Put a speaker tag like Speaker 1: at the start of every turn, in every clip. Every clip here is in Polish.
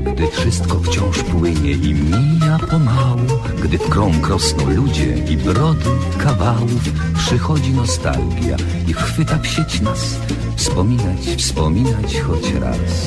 Speaker 1: Gdy wszystko wciąż płynie i mija pomału Gdy w krąg rosną ludzie i brody kawałów Przychodzi nostalgia i chwyta w sieć nas Wspominać, wspominać choć raz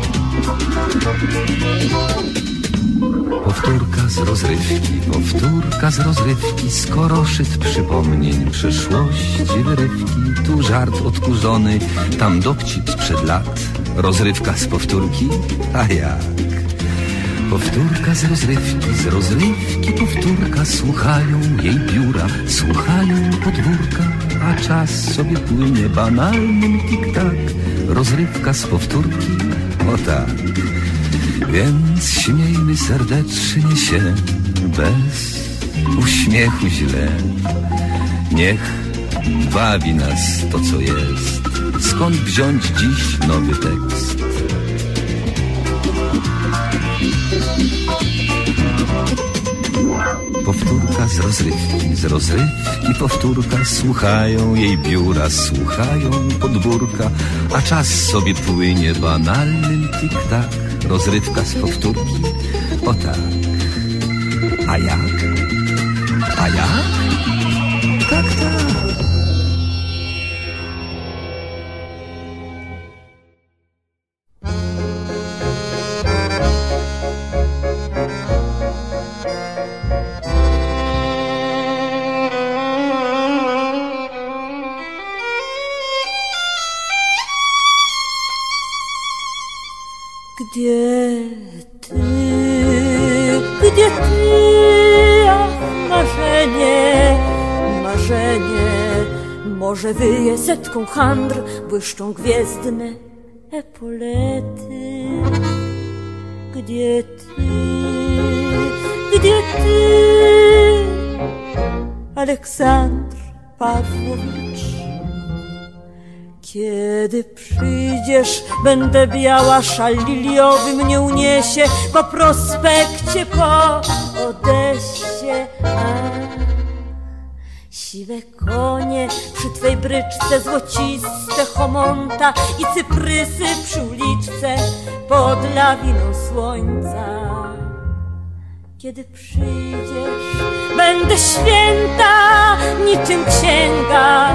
Speaker 1: Powtórka z rozrywki, powtórka z rozrywki, skoro szyt przypomnień przeszłości wyrywki, tu żart odkurzony, tam dowcip sprzed lat, rozrywka z powtórki, a jak? Powtórka z rozrywki, z rozrywki powtórka, słuchają jej biura, słuchają podwórka, a czas sobie płynie banalnym tik-tak, rozrywka z powtórki, o tak. Więc śmiejmy serdecznie się bez uśmiechu źle. Niech bawi nas to, co jest. Skąd wziąć dziś nowy tekst? Powtórka z rozrywki, z rozrywki powtórka. Słuchają jej biura, słuchają podwórka A czas sobie płynie banalnym tik-tak. Rozrywka z powtórki, o tak. A jak? A jak? Tak, tak
Speaker 2: setką handr, błyszczą gwiezdne epolety. Gdzie ty, gdzie ty, Aleksandr Pawłowicz? Kiedy przyjdziesz, będę biała, szal liliowy mnie uniesie po prospekcie, po Odesie. Ach, siwe konie przy twej bryczce, złociste homonta i cyprysy przy uliczce pod lawiną słońca. Kiedy przyjdziesz, będę święta, niczym księga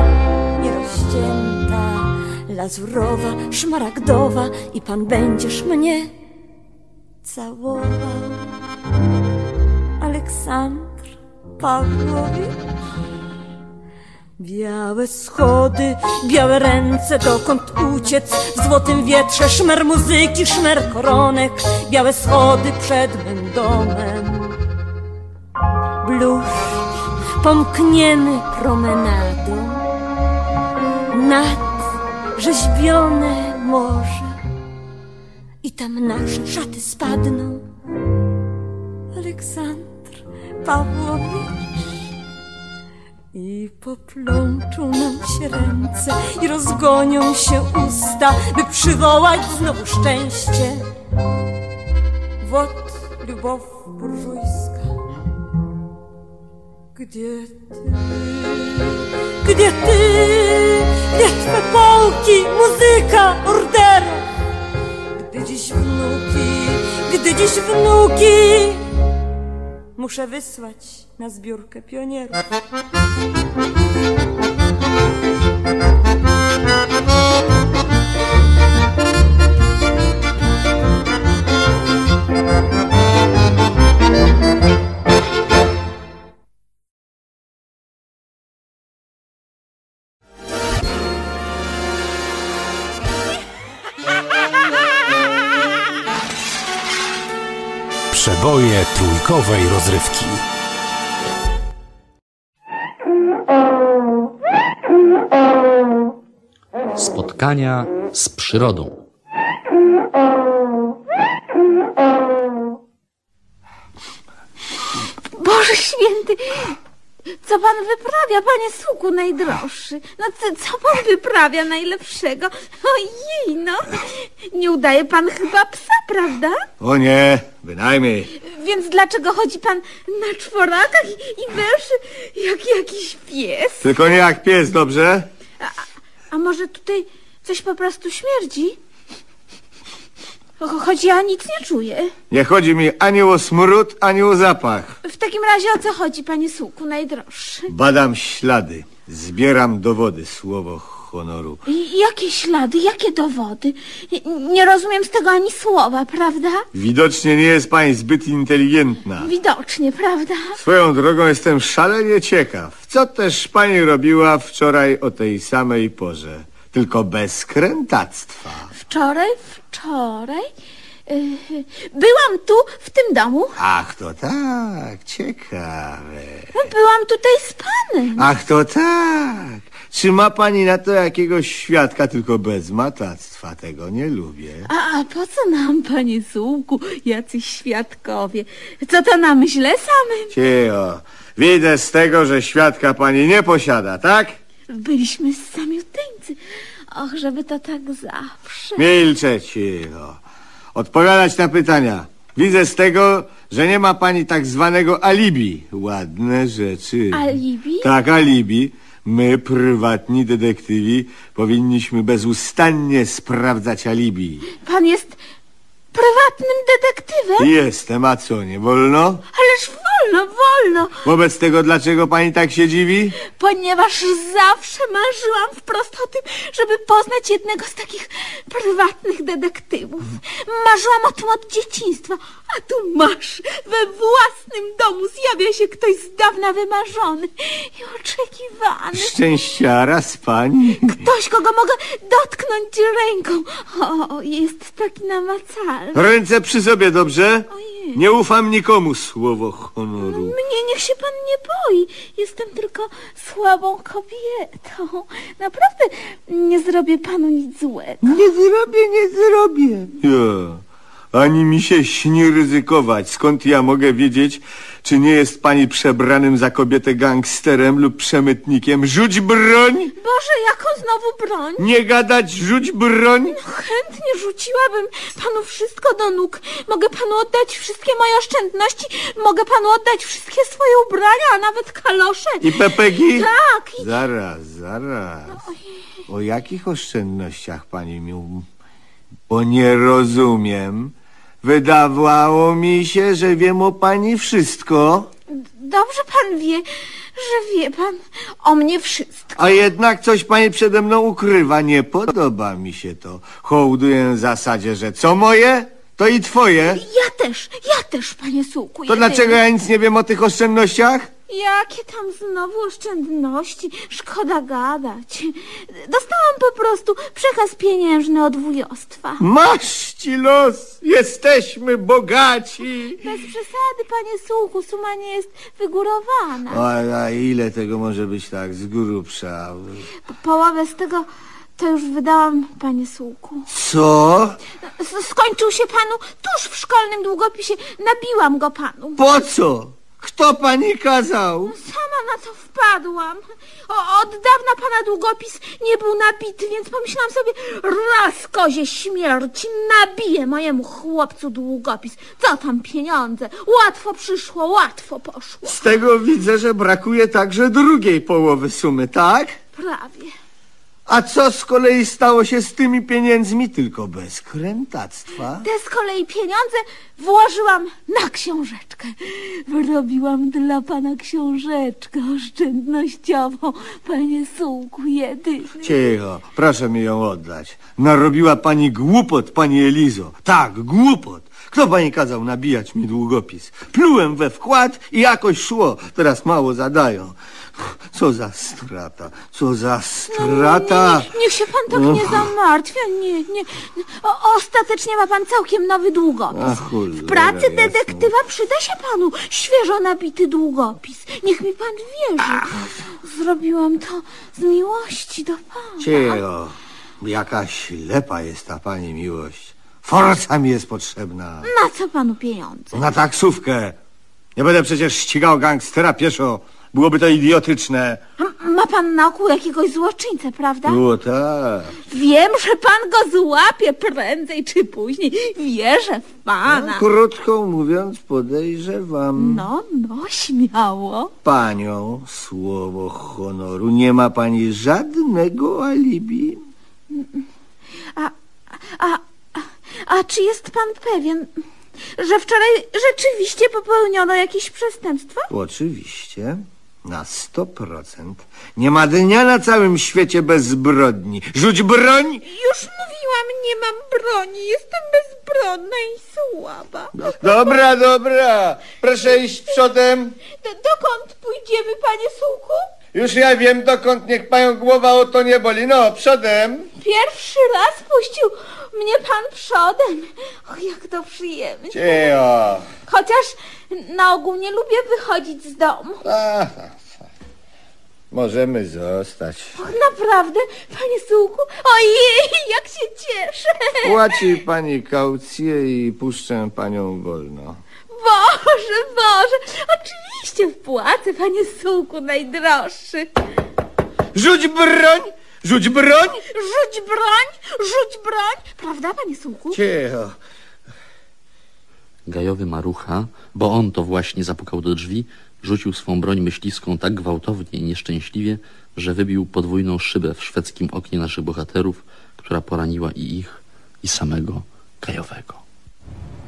Speaker 2: nierozcięta lazurowa, szmaragdowa i pan będziesz mnie całował. Aleksandr Pawłowicz. Białe schody, białe ręce, dokąd uciec? W złotym wietrze, szmer muzyki, szmer koronek, białe schody przed mym domem. Bluszcz, pomkniemy promenadą nad rzeźbione morze. I tam nasze szaty spadną. Aleksandr Pawłowicz i poplączą nam się ręce i rozgonią się usta, by przywołać znowu szczęście. Wot lubow burżujska. Gdzie ty, gdzie ty, gdzie twe muzyka, orderów? Gdy dziś wnuki, gdy dziś wnuki Muszę wysłać na zbiórkę pionierów
Speaker 3: trójkowej rozrywki.
Speaker 4: Spotkania z przyrodą. Boże święty, co pan wyprawia, panie sługu najdroższy? No co, co pan wyprawia najlepszego? Ojej, no. Nie udaje pan chyba psa, prawda?
Speaker 5: O nie, bynajmniej.
Speaker 4: Więc dlaczego chodzi pan na czworakach i, i węszy jak jakiś pies?
Speaker 5: Tylko nie jak pies, dobrze?
Speaker 4: A może tutaj coś po prostu śmierdzi? Cho- Choć ja nic nie czuję.
Speaker 5: Nie chodzi mi ani o smród, ani o zapach.
Speaker 4: W takim razie o co chodzi, panie sługu najdroższy?
Speaker 5: Badam ślady, zbieram dowody, słowo honoru.
Speaker 4: I jakie ślady, jakie dowody? Nie, nie rozumiem z tego ani słowa, prawda?
Speaker 5: Widocznie nie jest pani zbyt inteligentna.
Speaker 4: Widocznie, prawda?
Speaker 5: Swoją drogą jestem szalenie ciekaw. Co też pani robiła wczoraj o tej samej porze? Tylko bez krętactwa.
Speaker 4: Wczoraj, wczoraj... Yy, byłam tu, w tym domu.
Speaker 5: Ach, to tak, ciekawe.
Speaker 4: Byłam tutaj z panem.
Speaker 5: Ach, to tak. Czy ma pani na to jakiegoś świadka, tylko bez matactwa? Tego nie lubię.
Speaker 4: A, a po co nam, panie sługu, jacyś świadkowie? Co to na myśle samym?
Speaker 5: Cicho. Widzę z tego, że świadka pani nie posiada, tak?
Speaker 4: Byliśmy samiuteńcy. Och, żeby to tak zawsze.
Speaker 5: Milczę cicho. Odpowiadać na pytania. Widzę z tego, że nie ma pani tak zwanego alibi. Ładne rzeczy.
Speaker 4: Alibi?
Speaker 5: Tak, alibi. My, prywatni detektywi, powinniśmy bezustannie sprawdzać alibi.
Speaker 4: Pan jest prywatnym detektywem?
Speaker 5: Jestem, a co, nie wolno?
Speaker 4: Ależ wolno, wolno,
Speaker 5: Wobec tego, dlaczego pani tak się dziwi?
Speaker 4: ponieważ zawsze marzyłam wprost o tym, żeby poznać jednego z takich prywatnych detektywów. Marzyłam o tym od dzieciństwa, a tu masz, we własnym domu zjawia się ktoś z dawna wymarzony i oczekiwany.
Speaker 5: Szczęściara z pani.
Speaker 4: Ktoś, kogo mogę dotknąć ręką. O, jest taki namacalny.
Speaker 5: Ręce przy sobie, dobrze?
Speaker 4: Ojej.
Speaker 5: Nie ufam nikomu, słowo honoru.
Speaker 4: Mnie niech się pan nie boi. Jestem tylko słabą kobietą. Naprawdę nie zrobię panu nic złego.
Speaker 5: Nie zrobię, nie zrobię. Ja. Ani mi się śni ryzykować. Skąd ja mogę wiedzieć, czy nie jest pani przebranym za kobietę gangsterem lub przemytnikiem? Rzuć broń!
Speaker 4: Boże, jaką znowu broń?
Speaker 5: Nie gadać, rzuć broń!
Speaker 4: Chętnie rzuciłabym panu wszystko do nóg. Mogę panu oddać wszystkie moje oszczędności. Mogę panu oddać wszystkie swoje ubrania, a nawet kalosze.
Speaker 5: I pepegi?
Speaker 4: Tak, i...
Speaker 5: Zaraz, zaraz. O jakich oszczędnościach pani mi... Bo nie rozumiem. Wydawało mi się, że wiem o pani wszystko,
Speaker 4: Dobrze pan wie, że wie pan o mnie wszystko.
Speaker 5: a jednak coś pani przede mną ukrywa. Nie podoba mi się to. Hołduję zasadzie, że co moje, to i twoje.
Speaker 4: Ja też, ja też, panie Sułku.
Speaker 5: To dlaczego ja nic nie wiem o tych oszczędnościach?
Speaker 4: Jakie tam znowu oszczędności? Szkoda gadać. Dostałam po prostu przekaz pieniężny od wujostwa.
Speaker 5: Masz ci los, jesteśmy bogaci.
Speaker 4: Bez przesady, panie Sułku, suma nie jest wygórowana.
Speaker 5: A, a ile tego może być tak z grubsza?
Speaker 4: Po- Połowę z tego to już wydałam, panie Sułku.
Speaker 5: Co?
Speaker 4: S- Skończył się panu tuż w szkolnym długopisie. Nabiłam go panu.
Speaker 5: Po co? Kto pani kazał?
Speaker 4: Sama na to wpadłam. O, od dawna pana długopis nie był nabity, więc pomyślałam sobie, raz kozie śmierci nabiję mojemu chłopcu długopis. Co tam pieniądze? Łatwo przyszło, łatwo poszło.
Speaker 5: Z tego widzę, że brakuje także drugiej połowy sumy, tak?
Speaker 4: Prawie.
Speaker 5: A co z kolei stało się z tymi pieniędzmi? Tylko bez krętactwa.
Speaker 4: Te z kolei pieniądze włożyłam na książeczkę. Wyrobiłam dla pana książeczkę oszczędnościową, panie Sułku jedyny.
Speaker 5: Cicho, proszę mi ją oddać. Narobiła pani głupot, pani Elizo. Tak, głupot. Kto pani kazał nabijać mi długopis? Plułem we wkład i jakoś szło. Teraz mało zadają. Co za strata, co za strata.
Speaker 4: Nie, niech się pan tak nie zamartwia. Nie, nie. O, ostatecznie ma pan całkiem nowy długopis.
Speaker 5: A, cholera
Speaker 4: w pracy detektywa przyda się panu świeżo nabity długopis. Niech mi pan wierzy. Zrobiłam to z miłości do pana.
Speaker 5: Cicho, jaka ślepa jest ta pani miłość. Forca mi jest potrzebna.
Speaker 4: Na co panu pieniądze?
Speaker 5: Na taksówkę. Nie będę przecież ścigał gangstera pieszo. Byłoby to idiotyczne.
Speaker 4: M- Ma pan na oku jakiegoś złoczyńcę, prawda?
Speaker 5: Było tak.
Speaker 4: Wiem, że pan go złapie prędzej czy później. Wierzę w pana.
Speaker 5: Krótko mówiąc, podejrzewam
Speaker 4: No, no, śmiało.
Speaker 5: panią słowo honoru. Nie ma pani żadnego alibi.
Speaker 4: A, a, a czy jest pan pewien, że wczoraj rzeczywiście popełniono jakieś przestępstwo?
Speaker 5: Oczywiście. Na sto procent. Nie ma dnia na całym świecie bez zbrodni. Rzuć broń!
Speaker 4: Już mówiłam, nie mam broni, jestem bezbronna i słaba.
Speaker 5: Dobra, dobra. Proszę iść przodem.
Speaker 4: Do, dokąd pójdziemy, panie Sułku?
Speaker 5: Już ja wiem dokąd, niech panią głowa o to nie boli. No, przodem.
Speaker 4: Pierwszy raz puścił mnie pan przodem. Och, jak to przyjemnie.
Speaker 5: Cicho.
Speaker 4: Chociaż na ogół nie lubię wychodzić z domu.
Speaker 5: A. Możemy zostać.
Speaker 4: Och, naprawdę, panie Sułku? Ojej, jak się cieszę.
Speaker 5: Płaci pani kaucję i puszczę panią wolno.
Speaker 4: Boże, Boże, oczywiście wpłacę, panie Sułku najdroższy.
Speaker 5: Rzuć broń! Rzuć broń!
Speaker 4: Rzuć broń, rzuć broń. Prawda, panie Sułku?
Speaker 5: Cicho.
Speaker 6: Gajowy Marucha, bo on to właśnie zapukał do drzwi, rzucił swą broń myśliską tak gwałtownie i nieszczęśliwie, że wybił podwójną szybę w szwedzkim oknie naszych bohaterów, która poraniła i ich, i samego Gajowego.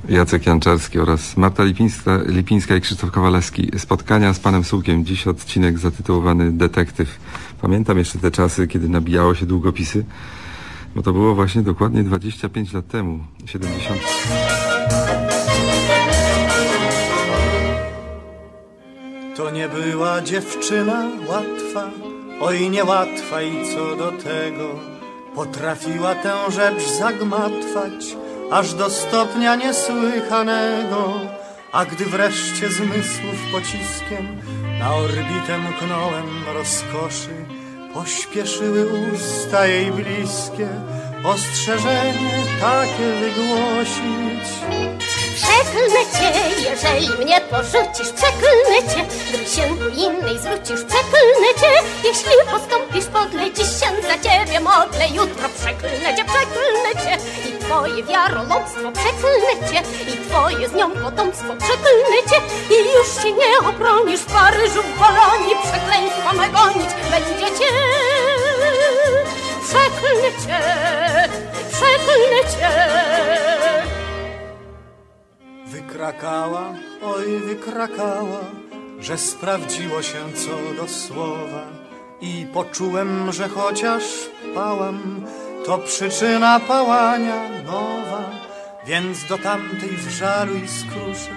Speaker 7: Jacek Janczarski oraz Marta Lipińska, Lipińska i Krzysztof Kowalewski. Spotkania z panem Sułkiem. Dziś odcinek zatytułowany Detektyw. Pamiętam jeszcze te czasy, kiedy nabijało się długopisy, bo to było właśnie dokładnie 25 lat temu. 70.
Speaker 8: To nie była dziewczyna łatwa, oj niełatwa i co do tego potrafiła tę rzecz zagmatwać aż do stopnia niesłychanego. A gdy wreszcie zmysłów pociskiem na orbitę mknąłem rozkoszy, pośpieszyły usta jej bliskie ostrzeżenie takie wygłosić.
Speaker 9: Przeklnę cię, jeżeli mnie porzucisz, przeklnę cię. Gdy się do innej zwrócisz, przeklnę cię. Jeśli postąpisz podle, dziś się za ciebie modlę. Jutro przeklnę cię, przeklnę cię. Twoje wiarolomstwo przeklnę. I twoje z nią potomstwo przeklnę. I już się nie obronisz w Paryżu, w Bolonii. Przekleństwo me gonić będzie cię.
Speaker 8: Wykrakała, oj wykrakała, że sprawdziło się co do słowa i poczułem, że chociaż pałam, to przyczyna pałania nowa, więc do tamtej w żalu i skrusze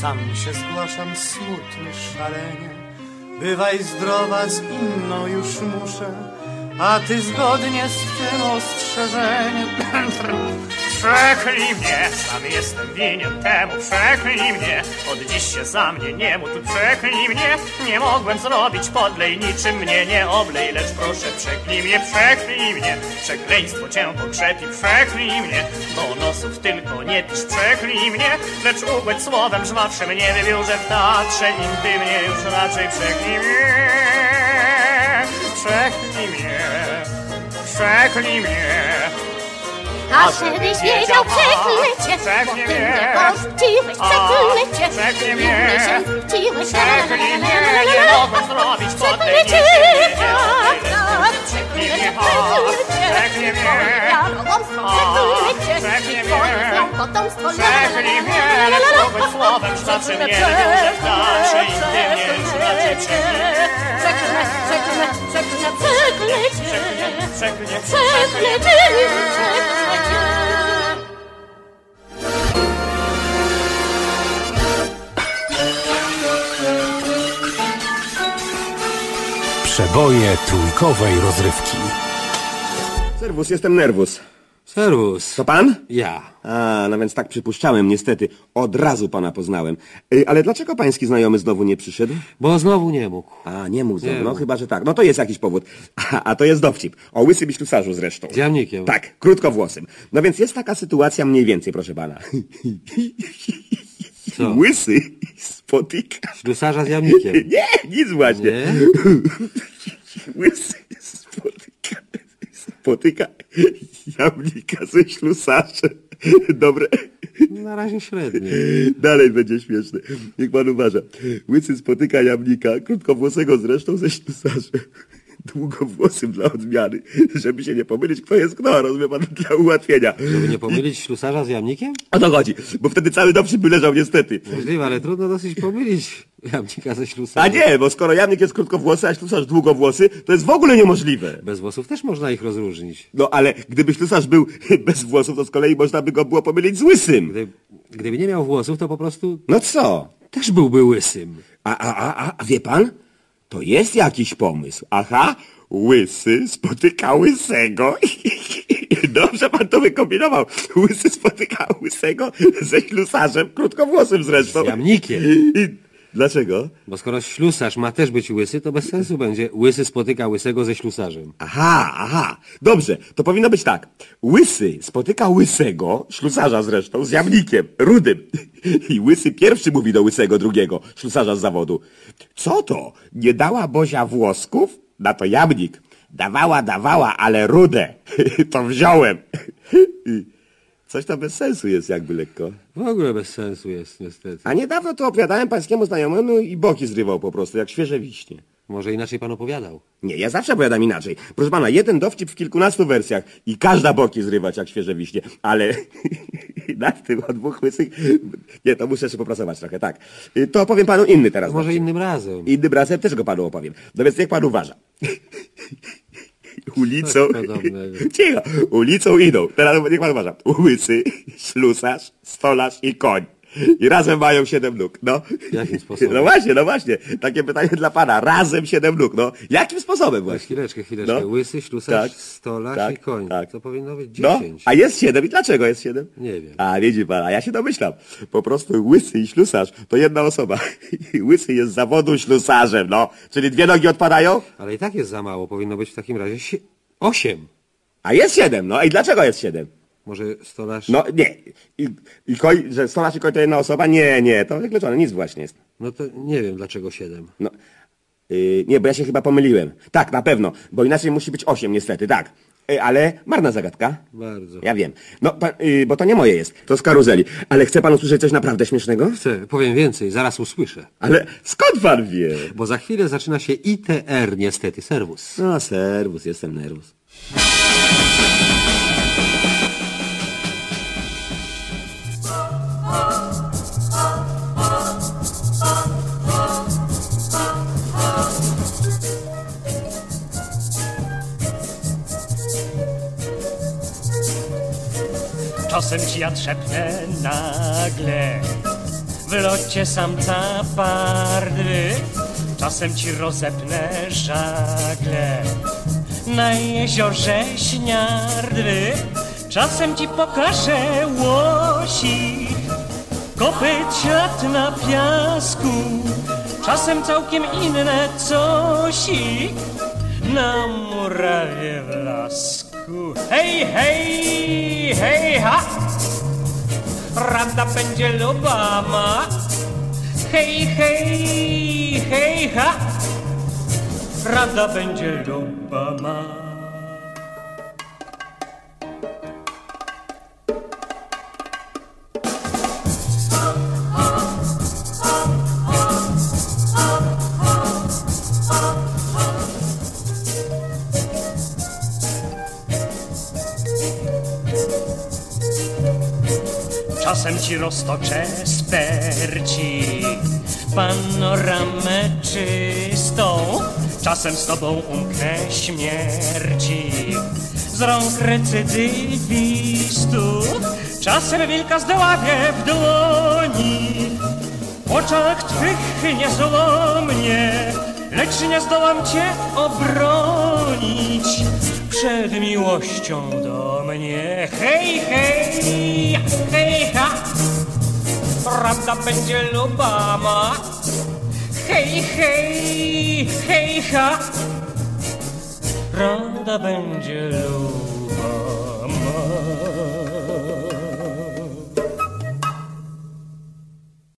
Speaker 8: sam się zgłaszam smutny szalenie. Bywaj zdrowa, z inną już muszę, a ty zgodnie z tym ostrzeżeniem
Speaker 10: Przeklij mnie, sam jestem winien temu, przeklij mnie Od dziś się za mnie nie módl, przeklij mnie Nie mogłem zrobić podlej, niczym mnie nie oblej. Lecz proszę przeklij mnie, przeklij mnie. Przekleństwo cię pokrzepi, przeklij mnie Do nosów tylko nie pisz, przeklij mnie Lecz ugłędź słowem żwawszym nie wybiórze w teatrze Intymnie. Już raczej przeklij mnie Przeklij mnie, przeklij mnie
Speaker 9: A żebyś wiedział, przeklnę cię, bo ty mnie cię.
Speaker 10: Przeklnij
Speaker 9: I
Speaker 10: mnie.
Speaker 9: mnie
Speaker 10: Przeklnij mnie, nie mogłem zrobić mnie
Speaker 9: tak,
Speaker 10: nie
Speaker 9: tak,
Speaker 10: mnie, mnie.
Speaker 9: Twoje wiarolomstwo, przeklnę cię.
Speaker 10: Przeklnij
Speaker 9: I twoje
Speaker 10: mnie.
Speaker 9: nią potomstwo, la,
Speaker 10: mnie,
Speaker 9: la, la,
Speaker 10: lecz
Speaker 9: la, la.
Speaker 10: ugłędź słowem żwawszym nie wybiórze w teatrze Intymnie już raczej przeklnij
Speaker 9: Przeklnę,
Speaker 3: Przeboje trójkowej rozrywki.
Speaker 11: Serwus, jestem nerwus.
Speaker 12: Serwus.
Speaker 11: To pan?
Speaker 12: Ja.
Speaker 11: A, no więc tak przypuszczałem, niestety. Od razu pana poznałem. Y, ale dlaczego pański znajomy znowu nie przyszedł?
Speaker 12: Bo znowu nie mógł.
Speaker 11: A, nie mógł znowu,
Speaker 12: Nie
Speaker 11: no
Speaker 12: mógł.
Speaker 11: chyba, że tak. No to jest jakiś powód. A, a to jest dowcip. O łysym i ślusarzu zresztą.
Speaker 12: Z jamnikiem.
Speaker 11: Tak, krótkowłosym. No więc jest taka sytuacja mniej więcej, proszę pana.
Speaker 7: Co?
Speaker 11: Łysy spotyka...
Speaker 7: Ślusarza z jamnikiem.
Speaker 11: Nie, nic właśnie.
Speaker 7: Nie?
Speaker 11: Łysy spotyka... Spotyka jamnika ze ślusarzem. Dobre.
Speaker 7: Na razie średnio.
Speaker 11: Dalej będzie śmieszne. Niech pan uważa. Łysy spotyka jamnika, krótkowłosego zresztą ze ślusarzem. Długowłosym dla odmiany, żeby się nie pomylić, kto jest kto, rozumie pan, dla ułatwienia.
Speaker 7: Żeby nie pomylić ślusarza z jamnikiem?
Speaker 11: O to chodzi, bo wtedy cały dom by leżał niestety.
Speaker 7: Możliwe, ale trudno dosyć pomylić jamnika ze
Speaker 11: A
Speaker 7: ślusarzem.
Speaker 11: nie, bo skoro jamnik jest krótkowłosy, a ślusarz długowłosy, to jest w ogóle niemożliwe.
Speaker 7: Bez włosów też można ich rozróżnić.
Speaker 11: No ale gdyby ślusarz był bez włosów, to z kolei można by go było pomylić z łysym.
Speaker 7: Gdy, gdyby nie miał włosów, to po prostu
Speaker 11: No co?
Speaker 7: też byłby łysym.
Speaker 11: A, a, a, a, a wie pan? To jest jakiś pomysł. Aha, łysy spotyka łysego. Dobrze pan to wykombinował. Łysy spotyka łysego ze ślusarzem, krótkowłosym zresztą.
Speaker 7: Z jamnikiem.
Speaker 11: Dlaczego?
Speaker 7: Bo skoro ślusarz ma też być łysy, to bez sensu będzie łysy spotyka łysego ze ślusarzem.
Speaker 11: Aha, aha. Dobrze, to powinno być tak. Łysy spotyka łysego, ślusarza zresztą, z jamnikiem, rudym. I łysy pierwszy mówi do łysego drugiego, ślusarza z zawodu. Co to? Nie dała Bozia włosków? Na to jamnik. Dawała, dawała, ale rude. To wziąłem. Coś tam bez sensu jest jakby lekko.
Speaker 7: W ogóle bez sensu jest, niestety.
Speaker 11: A niedawno to opowiadałem pańskiemu znajomemu i boki zrywał po prostu, jak świeże wiśnie.
Speaker 7: Może inaczej pan opowiadał.
Speaker 11: Nie, ja zawsze opowiadam inaczej. Proszę pana, jeden dowcip w kilkunastu wersjach i każda boki zrywać jak świeże wiśnie, ale nad tym o dwóch łysych... Nie, to muszę jeszcze popracować trochę, tak. To opowiem panu inny teraz.
Speaker 7: Może
Speaker 11: dowcip.
Speaker 7: innym razem.
Speaker 11: Innym razem też go panu opowiem. No więc niech pan uważa. Ulicą... Cicho. Ulicą idą. Teraz niech pan uważa. Łysy, ślusarz, stolarz i koń. I razem mają siedem nóg, no.
Speaker 7: Jakim sposobem?
Speaker 11: No właśnie, no właśnie. Takie pytanie dla pana. Razem siedem nóg, no. Jakim sposobem
Speaker 7: No,
Speaker 11: właśnie?
Speaker 7: chwileczkę, chwileczkę.
Speaker 11: No.
Speaker 7: Łysy, ślusarz,
Speaker 11: Tak,
Speaker 7: stolarz
Speaker 11: tak,
Speaker 7: i koń.
Speaker 11: tak.
Speaker 7: To powinno być
Speaker 11: No,
Speaker 7: dziesięć.
Speaker 11: a jest siedem. I dlaczego jest siedem?
Speaker 7: Nie wiem.
Speaker 11: A widzi pan, a ja się domyślam. Po prostu łysy i ślusarz to jedna osoba. Łysy jest zawodu ślusarzem, no. Czyli dwie nogi odpadają,
Speaker 7: Ale i tak jest za mało. Powinno być w takim razie sie... osiem.
Speaker 11: a jest siedem, no. I dlaczego jest siedem?
Speaker 7: Może stolarz...
Speaker 11: No nie. I, i koń, że stolarz i koń to jedna osoba? Nie, nie, to wykluczone, nic właśnie jest.
Speaker 7: No to nie wiem dlaczego siedem.
Speaker 11: No. Yy, nie, bo ja się chyba pomyliłem. Tak, na pewno, bo inaczej musi być osiem niestety, tak. Yy, ale marna zagadka.
Speaker 7: Bardzo.
Speaker 11: Ja wiem. No, pa, yy, bo to nie moje jest, to z karuzeli. Ale chce pan usłyszeć coś naprawdę śmiesznego?
Speaker 7: Chcę, powiem więcej, zaraz usłyszę.
Speaker 11: Ale skąd pan wie?
Speaker 7: Bo za chwilę zaczyna się ITR, niestety, serwus.
Speaker 11: No, serwus, jestem nerwus.
Speaker 13: Czasem ci ja trzepnę nagle. W locie samca pardwy Czasem ci rozepnę żagle. Na jeziorze śniardwy Czasem ci pokażę łosi. Kopyt ślad na piasku Czasem całkiem inne cosi. Na murawie w Hej, hej, hej, ha! Rada będzie lubama Hej, hej, hej, ha! Rada będzie lubama Czasem ci roztoczę sperci panoramę czystą Czasem z tobą umknę śmierci z rąk recydywistów Czasem wilka zdławię w dłoni. W oczach twych nie złomnie Lecz nie zdołam cię obronić. Przed miłością do mnie Hej, hej, hej, ha. Prawda będzie lubama. Hej, hej, hej, ha. Prawda będzie lubama